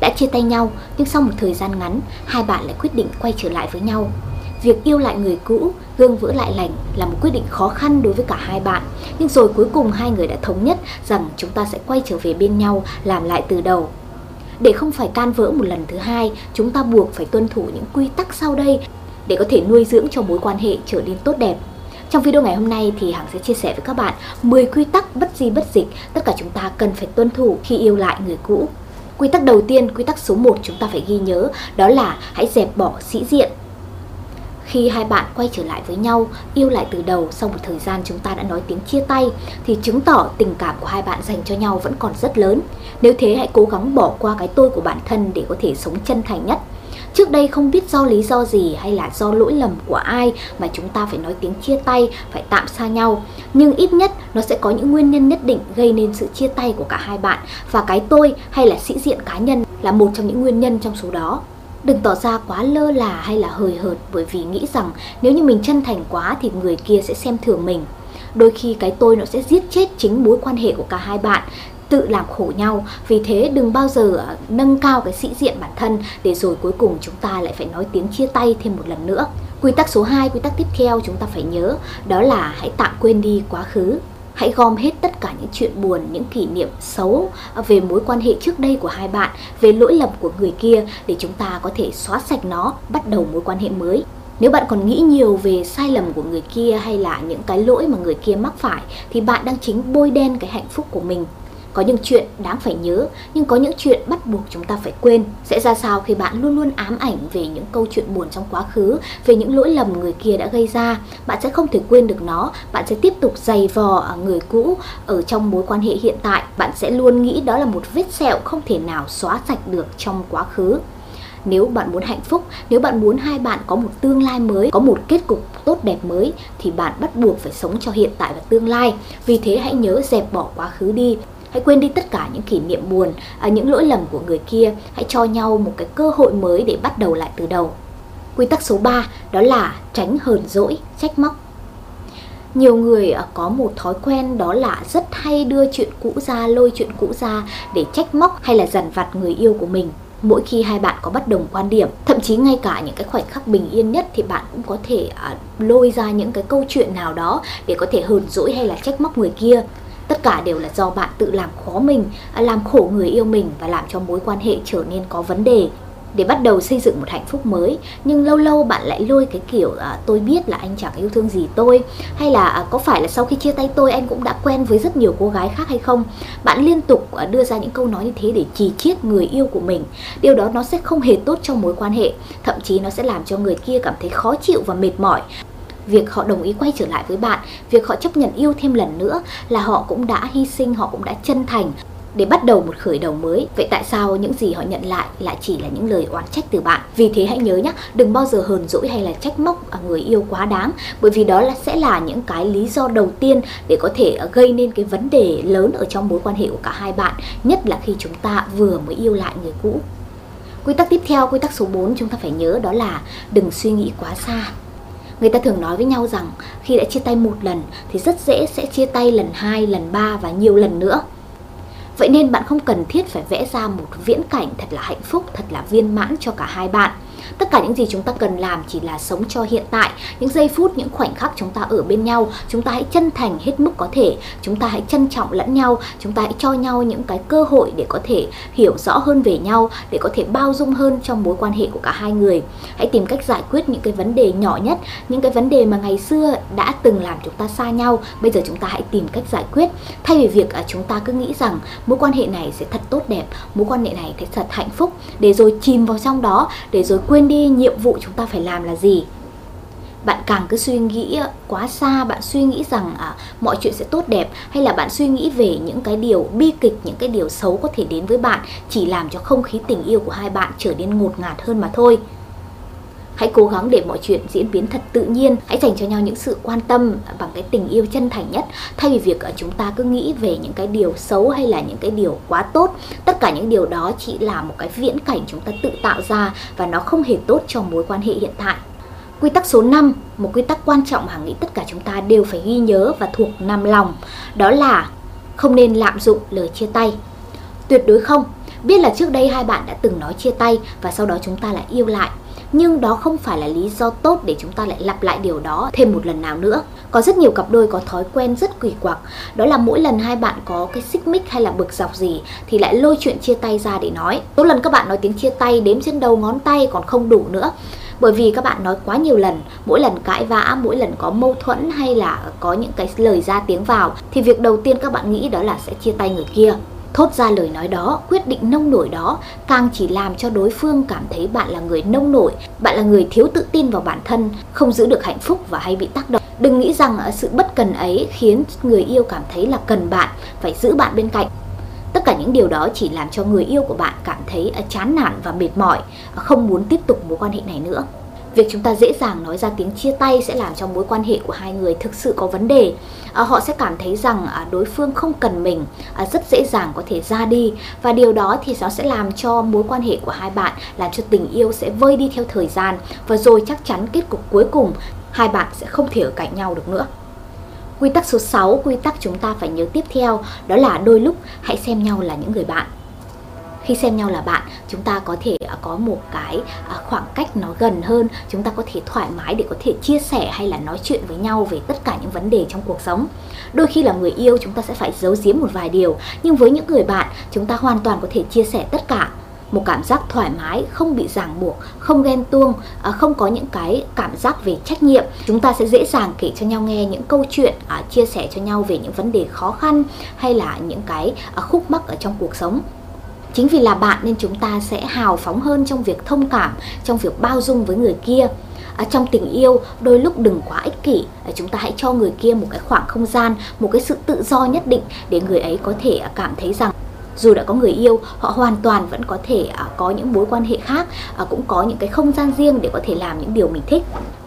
Đã chia tay nhau, nhưng sau một thời gian ngắn, hai bạn lại quyết định quay trở lại với nhau. Việc yêu lại người cũ, gương vỡ lại lành là một quyết định khó khăn đối với cả hai bạn. Nhưng rồi cuối cùng hai người đã thống nhất rằng chúng ta sẽ quay trở về bên nhau, làm lại từ đầu. Để không phải can vỡ một lần thứ hai, chúng ta buộc phải tuân thủ những quy tắc sau đây để có thể nuôi dưỡng cho mối quan hệ trở nên tốt đẹp. Trong video ngày hôm nay thì Hằng sẽ chia sẻ với các bạn 10 quy tắc bất di bất dịch tất cả chúng ta cần phải tuân thủ khi yêu lại người cũ. Quy tắc đầu tiên, quy tắc số 1 chúng ta phải ghi nhớ đó là hãy dẹp bỏ sĩ diện. Khi hai bạn quay trở lại với nhau, yêu lại từ đầu sau một thời gian chúng ta đã nói tiếng chia tay thì chứng tỏ tình cảm của hai bạn dành cho nhau vẫn còn rất lớn. Nếu thế hãy cố gắng bỏ qua cái tôi của bản thân để có thể sống chân thành nhất. Trước đây không biết do lý do gì hay là do lỗi lầm của ai mà chúng ta phải nói tiếng chia tay, phải tạm xa nhau. Nhưng ít nhất nó sẽ có những nguyên nhân nhất định gây nên sự chia tay của cả hai bạn và cái tôi hay là sĩ diện cá nhân là một trong những nguyên nhân trong số đó. Đừng tỏ ra quá lơ là hay là hời hợt bởi vì nghĩ rằng nếu như mình chân thành quá thì người kia sẽ xem thường mình. Đôi khi cái tôi nó sẽ giết chết chính mối quan hệ của cả hai bạn, tự làm khổ nhau vì thế đừng bao giờ à, nâng cao cái sĩ diện bản thân để rồi cuối cùng chúng ta lại phải nói tiếng chia tay thêm một lần nữa quy tắc số 2 quy tắc tiếp theo chúng ta phải nhớ, đó là hãy tạm quên đi quá khứ hãy gom hết tất cả những chuyện buồn, những kỷ niệm xấu về mối quan hệ trước đây của hai bạn, về lỗi lầm của người kia để chúng ta có thể xóa sạch nó, bắt đầu mối quan hệ mới. Nếu bạn còn nghĩ nhiều về sai lầm của người kia hay là những cái lỗi mà người kia mắc phải, thì bạn đang chính bôi đen cái hạnh phúc của mình có những chuyện đáng phải nhớ, nhưng có những chuyện bắt buộc chúng ta phải quên. Sẽ ra sao khi bạn luôn luôn ám ảnh về những câu chuyện buồn trong quá khứ, về những lỗi lầm người kia đã gây ra, bạn sẽ không thể quên được nó, bạn sẽ tiếp tục giày vò người cũ ở trong mối quan hệ hiện tại, bạn sẽ luôn nghĩ đó là một vết sẹo không thể nào xóa sạch được trong quá khứ. Nếu bạn muốn hạnh phúc nếu bạn muốn hai bạn có một tương lai mới có một kết cục tốt đẹp mới thì bạn bắt buộc phải sống cho hiện tại và tương lai. Vì thế hãy nhớ dẹp bỏ quá khứ đi. Hãy quên đi tất cả những kỷ niệm buồn, à, những lỗi lầm của người kia. Hãy cho nhau một cái cơ hội mới để bắt đầu lại từ đầu. Quy tắc số 3 đó là tránh hờn dỗi, trách móc. Nhiều người à, có một thói quen đó là rất hay đưa chuyện cũ ra, lôi chuyện cũ ra để trách móc hay là dằn vặt người yêu của mình mỗi khi hai bạn có bất đồng quan điểm thậm chí ngay cả những cái khoảnh khắc bình yên nhất thì bạn cũng có thể uh, lôi ra những cái câu chuyện nào đó để có thể hờn dỗi hay là trách móc người kia tất cả đều là do bạn tự làm khó mình làm khổ người yêu mình và làm cho mối quan hệ trở nên có vấn đề. Để bắt đầu xây dựng một hạnh phúc mới nhưng lâu lâu bạn lại lôi cái kiểu à, tôi biết là anh chẳng yêu thương gì tôi hay là à, có phải là sau khi chia tay tôi anh cũng đã quen với rất nhiều cô gái khác hay không? Bạn liên tục à, đưa ra những câu nói như thế để chỉ chiết người yêu của mình. Điều đó nó sẽ không hề tốt trong mối quan hệ thậm chí nó sẽ làm cho người kia cảm thấy khó chịu và mệt mỏi việc họ đồng ý quay trở lại với bạn việc họ chấp nhận yêu thêm lần nữa là họ cũng đã hy sinh họ cũng đã chân thành để bắt đầu một khởi đầu mới. Vậy tại sao những gì họ nhận lại lại chỉ là những lời oán trách từ bạn? Vì thế hãy nhớ nhé, đừng bao giờ hờn dỗi hay là trách móc à, người yêu quá đáng, bởi vì đó là sẽ là những cái lý do đầu tiên để có thể à, gây nên cái vấn đề lớn ở trong mối quan hệ của cả hai bạn, nhất là khi chúng ta vừa mới yêu lại người cũ. Quy tắc tiếp theo, quy tắc số 4 chúng ta phải nhớ đó là đừng suy nghĩ quá xa. Người ta thường nói với nhau rằng khi đã chia tay một lần thì rất dễ sẽ chia tay lần hai, lần ba và nhiều lần nữa. Vậy nên bạn không cần thiết phải vẽ ra một viễn cảnh thật là hạnh phúc, thật là viên mãn cho cả hai bạn. Tất cả những gì chúng ta cần làm chỉ là sống cho hiện tại, những giây phút, những khoảnh khắc chúng ta ở bên nhau, chúng ta hãy chân thành hết mức có thể, chúng ta hãy trân trọng lẫn nhau, chúng ta hãy cho nhau những cái cơ hội để có thể hiểu rõ hơn về nhau, để có thể bao dung hơn trong mối quan hệ của cả hai người. Hãy tìm cách giải quyết những cái vấn đề nhỏ nhất, những cái vấn đề mà ngày xưa đã từng làm chúng ta xa nhau, bây giờ chúng ta hãy tìm cách giải quyết. Thay vì việc à, chúng ta cứ nghĩ rằng mối quan hệ này sẽ thật tốt đẹp, mối quan hệ này sẽ thật hạnh phúc để rồi chìm vào trong đó, để rồi quên đi nhiệm vụ chúng ta phải làm là gì? Bạn càng cứ suy nghĩ quá xa bạn suy nghĩ rằng à, mọi chuyện sẽ tốt đẹp hay là bạn suy nghĩ về những cái điều bi kịch những cái điều xấu có thể đến với bạn chỉ làm cho không khí tình yêu của hai bạn trở nên ngột ngạt hơn mà thôi hãy cố gắng để mọi chuyện diễn biến thật tự nhiên hãy dành cho nhau những sự quan tâm bằng cái tình yêu chân thành nhất thay vì việc ờ, chúng ta cứ nghĩ về những cái điều xấu hay là những cái điều quá tốt tất cả những điều đó chỉ là một cái viễn cảnh chúng ta tự tạo ra và nó không hề tốt cho mối quan hệ hiện tại Quy tắc số 5, một quy tắc quan trọng mà nghĩ tất cả chúng ta đều phải ghi nhớ và thuộc nằm lòng, đó là không nên lạm dụng lời chia tay. Tuyệt đối không. Biết là trước đây hai bạn đã từng nói chia tay và sau đó chúng ta lại yêu lại nhưng đó không phải là lý do tốt để chúng ta lại lặp lại điều đó thêm một lần nào nữa. Có rất nhiều cặp đôi có thói quen rất quỷ quặc, đó là mỗi lần hai bạn có cái xích mích hay là bực dọc gì thì lại lôi chuyện chia tay ra để nói. Số lần các bạn nói tiếng chia tay đếm trên đầu ngón tay còn không đủ nữa bởi vì các bạn nói quá nhiều lần mỗi lần cãi vã mỗi lần có mâu thuẫn hay là có những cái lời ra tiếng vào thì việc đầu tiên các bạn nghĩ đó là sẽ chia tay người kia Thốt ra lời nói đó, quyết định nông nổi đó càng chỉ làm cho đối phương cảm thấy bạn là người nông nổi, bạn là người thiếu tự tin vào bản thân, không giữ được hạnh phúc và hay bị tác động. Đừng nghĩ rằng à, sự bất cần ấy khiến người yêu cảm thấy là cần bạn, phải giữ bạn bên cạnh. Tất cả những điều đó chỉ làm cho người yêu của bạn cảm thấy à, chán nản và mệt mỏi, à, không muốn tiếp tục mối quan hệ này nữa. Việc chúng ta dễ dàng nói ra tiếng chia tay sẽ làm cho mối quan hệ của hai người thực sự có vấn đề. À, họ sẽ cảm thấy rằng à, đối phương không cần mình, à, rất dễ dàng có thể ra đi và điều đó thì nó sẽ làm cho mối quan hệ của hai bạn, làm cho tình yêu sẽ vơi đi theo thời gian và rồi chắc chắn kết cục cuối cùng hai bạn sẽ không thể ở cạnh nhau được nữa. Quy tắc số 6, quy tắc chúng ta phải nhớ tiếp theo đó là đôi lúc hãy xem nhau là những người bạn khi xem nhau là bạn chúng ta có thể à, có một cái à, khoảng cách nó gần hơn chúng ta có thể thoải mái để có thể chia sẻ hay là nói chuyện với nhau về tất cả những vấn đề trong cuộc sống đôi khi là người yêu chúng ta sẽ phải giấu giếm một vài điều nhưng với những người bạn chúng ta hoàn toàn có thể chia sẻ tất cả một cảm giác thoải mái, không bị ràng buộc, không ghen tuông, à, không có những cái cảm giác về trách nhiệm. Chúng ta sẽ dễ dàng kể cho nhau nghe những câu chuyện, chia sẻ cho nhau về những vấn đề khó khăn hay là những cái khúc mắc ở trong cuộc sống. Chính vì là bạn nên chúng ta sẽ hào phóng hơn trong việc thông cảm, trong việc bao dung với người kia. À, trong tình yêu đôi lúc đừng quá ích kỷ à, chúng ta hãy cho người kia một cái khoảng không gian một cái sự tự do nhất định để người ấy có thể à, cảm thấy rằng dù đã có người yêu họ hoàn toàn vẫn có thể à, có những mối quan hệ khác à, cũng có những cái không gian riêng để có thể làm những điều mình thích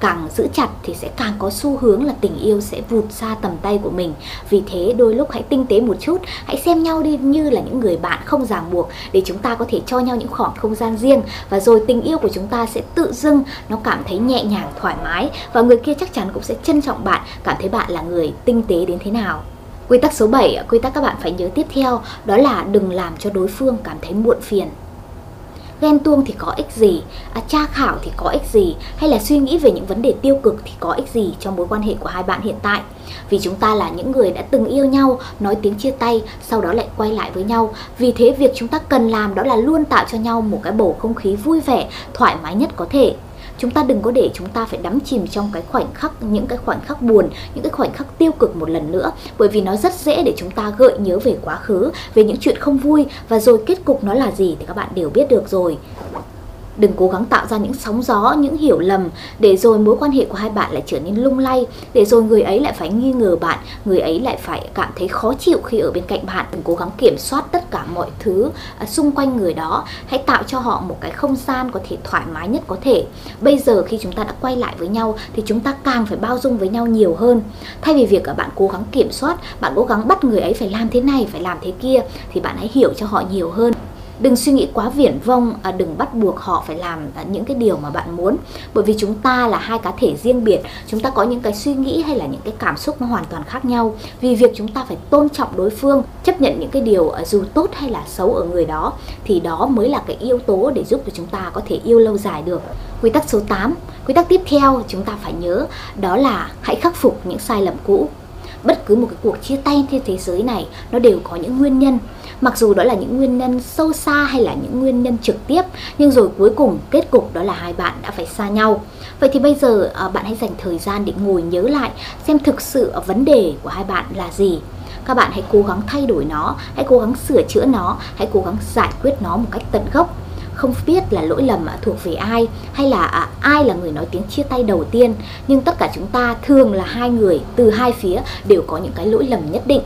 càng giữ chặt thì sẽ càng có xu hướng là tình yêu sẽ vụt xa tầm tay của mình. Vì thế đôi lúc hãy tinh tế một chút hãy xem nhau đi như là những người bạn không ràng buộc để chúng ta có thể cho nhau những khoảng không gian riêng. Và rồi tình yêu của chúng ta sẽ tự dưng nó cảm thấy nhẹ nhàng thoải mái và người kia chắc chắn cũng sẽ trân trọng bạn cảm thấy bạn là người tinh tế đến thế nào. Quy tắc số 7, quy tắc các bạn phải nhớ tiếp theo đó là đừng làm cho đối phương cảm thấy muộn phiền. Ghen tuông thì có ích gì, à, tra khảo thì có ích gì, hay là suy nghĩ về những vấn đề tiêu cực thì có ích gì trong mối quan hệ của hai bạn hiện tại. Vì chúng ta là những người đã từng yêu nhau, nói tiếng chia tay, sau đó lại quay lại với nhau. Vì thế việc chúng ta cần làm đó là luôn tạo cho nhau một cái bầu không khí vui vẻ, thoải mái nhất có thể chúng ta đừng có để chúng ta phải đắm chìm trong cái khoảnh khắc, những cái khoảnh khắc buồn, những cái khoảnh khắc tiêu cực một lần nữa. Bởi vì nó rất dễ để chúng ta gợi nhớ về quá khứ, về những chuyện không vui. Và rồi kết cục nó là gì thì các bạn đều biết được rồi đừng cố gắng tạo ra những sóng gió, những hiểu lầm. Để rồi mối quan hệ của hai bạn lại trở nên lung lay. Để rồi người ấy lại phải nghi ngờ bạn. Người ấy lại phải cảm thấy khó chịu khi ở bên cạnh bạn. Đừng cố gắng kiểm soát tất cả mọi thứ à, xung quanh người đó. Hãy tạo cho họ một cái không gian có thể thoải mái nhất có thể. Bây giờ khi chúng ta đã quay lại với nhau, thì chúng ta càng phải bao dung với nhau nhiều hơn. Thay vì việc các bạn cố gắng kiểm soát, bạn cố gắng bắt người ấy phải làm thế này, phải làm thế kia, thì bạn hãy hiểu cho họ nhiều hơn đừng suy nghĩ quá viển vông à, đừng bắt buộc họ phải làm à, những cái điều mà bạn muốn. Bởi vì chúng ta là hai cá thể riêng biệt, chúng ta có những cái suy nghĩ hay là những cái cảm xúc nó hoàn toàn khác nhau. Vì việc chúng ta phải tôn trọng đối phương, chấp nhận những cái điều à, dù tốt hay là xấu ở người đó, thì đó mới là cái yếu tố để giúp cho chúng ta có thể yêu lâu dài được. Quy tắc số 8 quy tắc tiếp theo chúng ta phải nhớ đó là hãy khắc phục những sai lầm cũ. Bất cứ một cái cuộc chia tay trên thế giới này, nó đều có những nguyên nhân mặc dù đó là những nguyên nhân sâu xa hay là những nguyên nhân trực tiếp, nhưng rồi cuối cùng kết cục đó là hai bạn đã phải xa nhau. Vậy thì bây giờ à, bạn hãy dành thời gian để ngồi nhớ lại xem thực sự vấn đề của hai bạn là gì. Các bạn hãy cố gắng thay đổi nó, hãy cố gắng sửa chữa nó, hãy cố gắng giải quyết nó một cách tận gốc. Không biết là lỗi lầm thuộc về ai, hay là à, ai là người nói tiếng chia tay đầu tiên. Nhưng tất cả chúng ta thường là hai người từ hai phía đều có những cái lỗi lầm nhất định.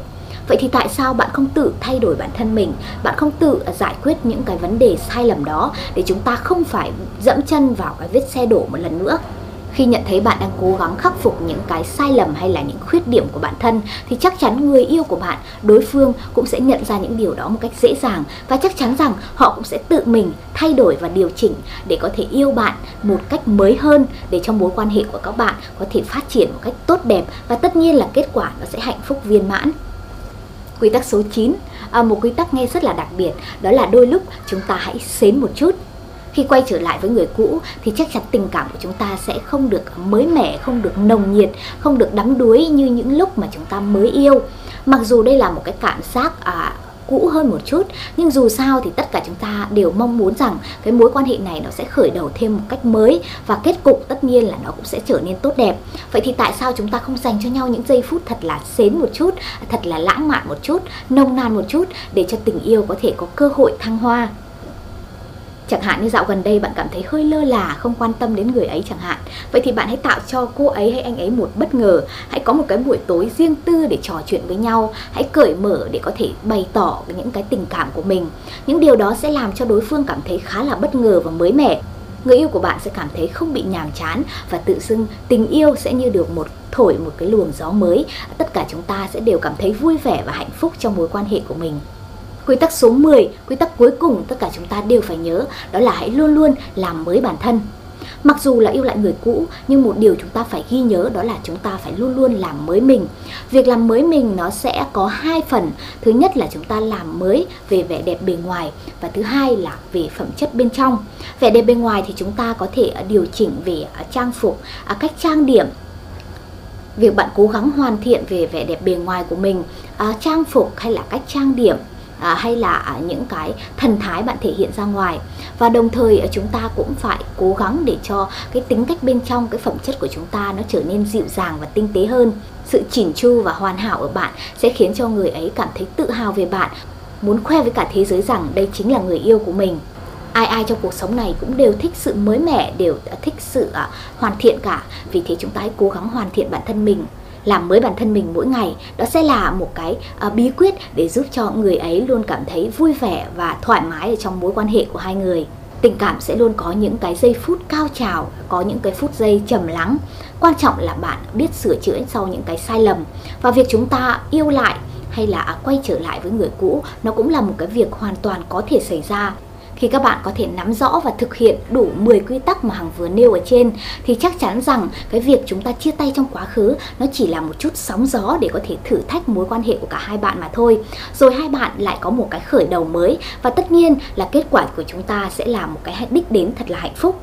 Vậy thì tại sao bạn không tự thay đổi bản thân mình, bạn không tự giải quyết những cái vấn đề sai lầm đó để chúng ta không phải dẫm chân vào cái vết xe đổ một lần nữa? khi nhận thấy bạn đang cố gắng khắc phục những cái sai lầm hay là những khuyết điểm của bản thân thì chắc chắn người yêu của bạn đối phương cũng sẽ nhận ra những điều đó một cách dễ dàng. Và chắc chắn rằng họ cũng sẽ tự mình thay đổi và điều chỉnh để có thể yêu bạn một cách mới hơn để trong mối quan hệ của các bạn có thể phát triển một cách tốt đẹp. Và tất nhiên là kết quả nó sẽ hạnh phúc viên mãn. Quy tắc số 9, à, một quy tắc nghe rất là đặc biệt, đó là đôi lúc chúng ta hãy xến một chút. Khi quay trở lại với người cũ thì chắc chắn tình cảm của chúng ta sẽ không được mới mẻ, không được nồng nhiệt, không được đắm đuối như những lúc mà chúng ta mới yêu. Mặc dù đây là một cái cảm giác à, cũ hơn một chút. Nhưng dù sao thì tất cả chúng ta đều mong muốn rằng cái mối quan hệ này nó sẽ khởi đầu thêm một cách mới và kết cục tất nhiên là nó cũng sẽ trở nên tốt đẹp. Vậy thì tại sao chúng ta không dành cho nhau những giây phút thật là xến một chút, thật là lãng mạn một chút nồng nàn một chút để cho tình yêu có thể có cơ hội thăng hoa? Chẳng hạn như dạo gần đây bạn cảm thấy hơi lơ là, không quan tâm đến người ấy chẳng hạn. Vậy thì bạn hãy tạo cho cô ấy hay anh ấy một bất ngờ. Hãy có một cái buổi tối riêng tư để trò chuyện với nhau. Hãy cởi mở để có thể bày tỏ những cái tình cảm của mình. Những điều đó sẽ làm cho đối phương cảm thấy khá là bất ngờ và mới mẻ. Người yêu của bạn sẽ cảm thấy không bị nhàm chán và tự dưng tình yêu sẽ như được một thổi một cái luồng gió mới. Tất cả chúng ta sẽ đều cảm thấy vui vẻ và hạnh phúc trong mối quan hệ của mình. Quy tắc số 10, quy tắc cuối cùng tất cả chúng ta đều phải nhớ, đó là hãy luôn luôn làm mới bản thân. Mặc dù là yêu lại người cũ, nhưng một điều chúng ta phải ghi nhớ đó là chúng ta phải luôn luôn làm mới mình. Việc làm mới mình nó sẽ có hai phần. Thứ nhất là chúng ta làm mới về vẻ đẹp bề ngoài và thứ hai là về phẩm chất bên trong. Vẻ đẹp bên ngoài thì chúng ta có thể à, điều chỉnh về à, trang phục, à, cách trang điểm, việc bạn cố gắng hoàn thiện về vẻ đẹp bề ngoài của mình, trang phục hay là cách trang điểm à, hay là những cái thần thái bạn thể hiện ra ngoài. Và đồng thời à, chúng ta cũng phải cố gắng để cho cái tính cách bên trong cái phẩm chất của chúng ta nó trở nên dịu dàng và tinh tế hơn. Sự chỉn chu và hoàn hảo ở bạn sẽ khiến cho người ấy cảm thấy tự hào về bạn muốn khoe với cả thế giới rằng đây chính là người yêu của mình. Ai ai trong cuộc sống này cũng đều thích sự mới mẻ đều à, thích sự à, hoàn thiện cả. Vì thế chúng ta hãy cố gắng hoàn thiện bản thân mình làm mới bản thân mình mỗi ngày đó sẽ là một cái uh, bí quyết để giúp cho người ấy luôn cảm thấy vui vẻ và thoải mái ở trong mối quan hệ của hai người. Tình cảm sẽ luôn có những cái giây phút cao trào có những cái phút giây trầm lắng. Quan trọng là bạn biết sửa chữa sau những cái sai lầm. Và việc chúng ta yêu lại hay là à, quay trở lại với người cũ nó cũng là một cái việc hoàn toàn có thể xảy ra khi các bạn có thể nắm rõ và thực hiện đủ 10 quy tắc mà Hằng vừa nêu ở trên, thì chắc chắn rằng cái việc chúng ta chia tay trong quá khứ nó chỉ là một chút sóng gió để có thể thử thách mối quan hệ của cả hai bạn mà thôi. Rồi hai bạn lại có một cái khởi đầu mới, và tất nhiên là kết quả của chúng ta sẽ là một cái đích đến thật là hạnh phúc.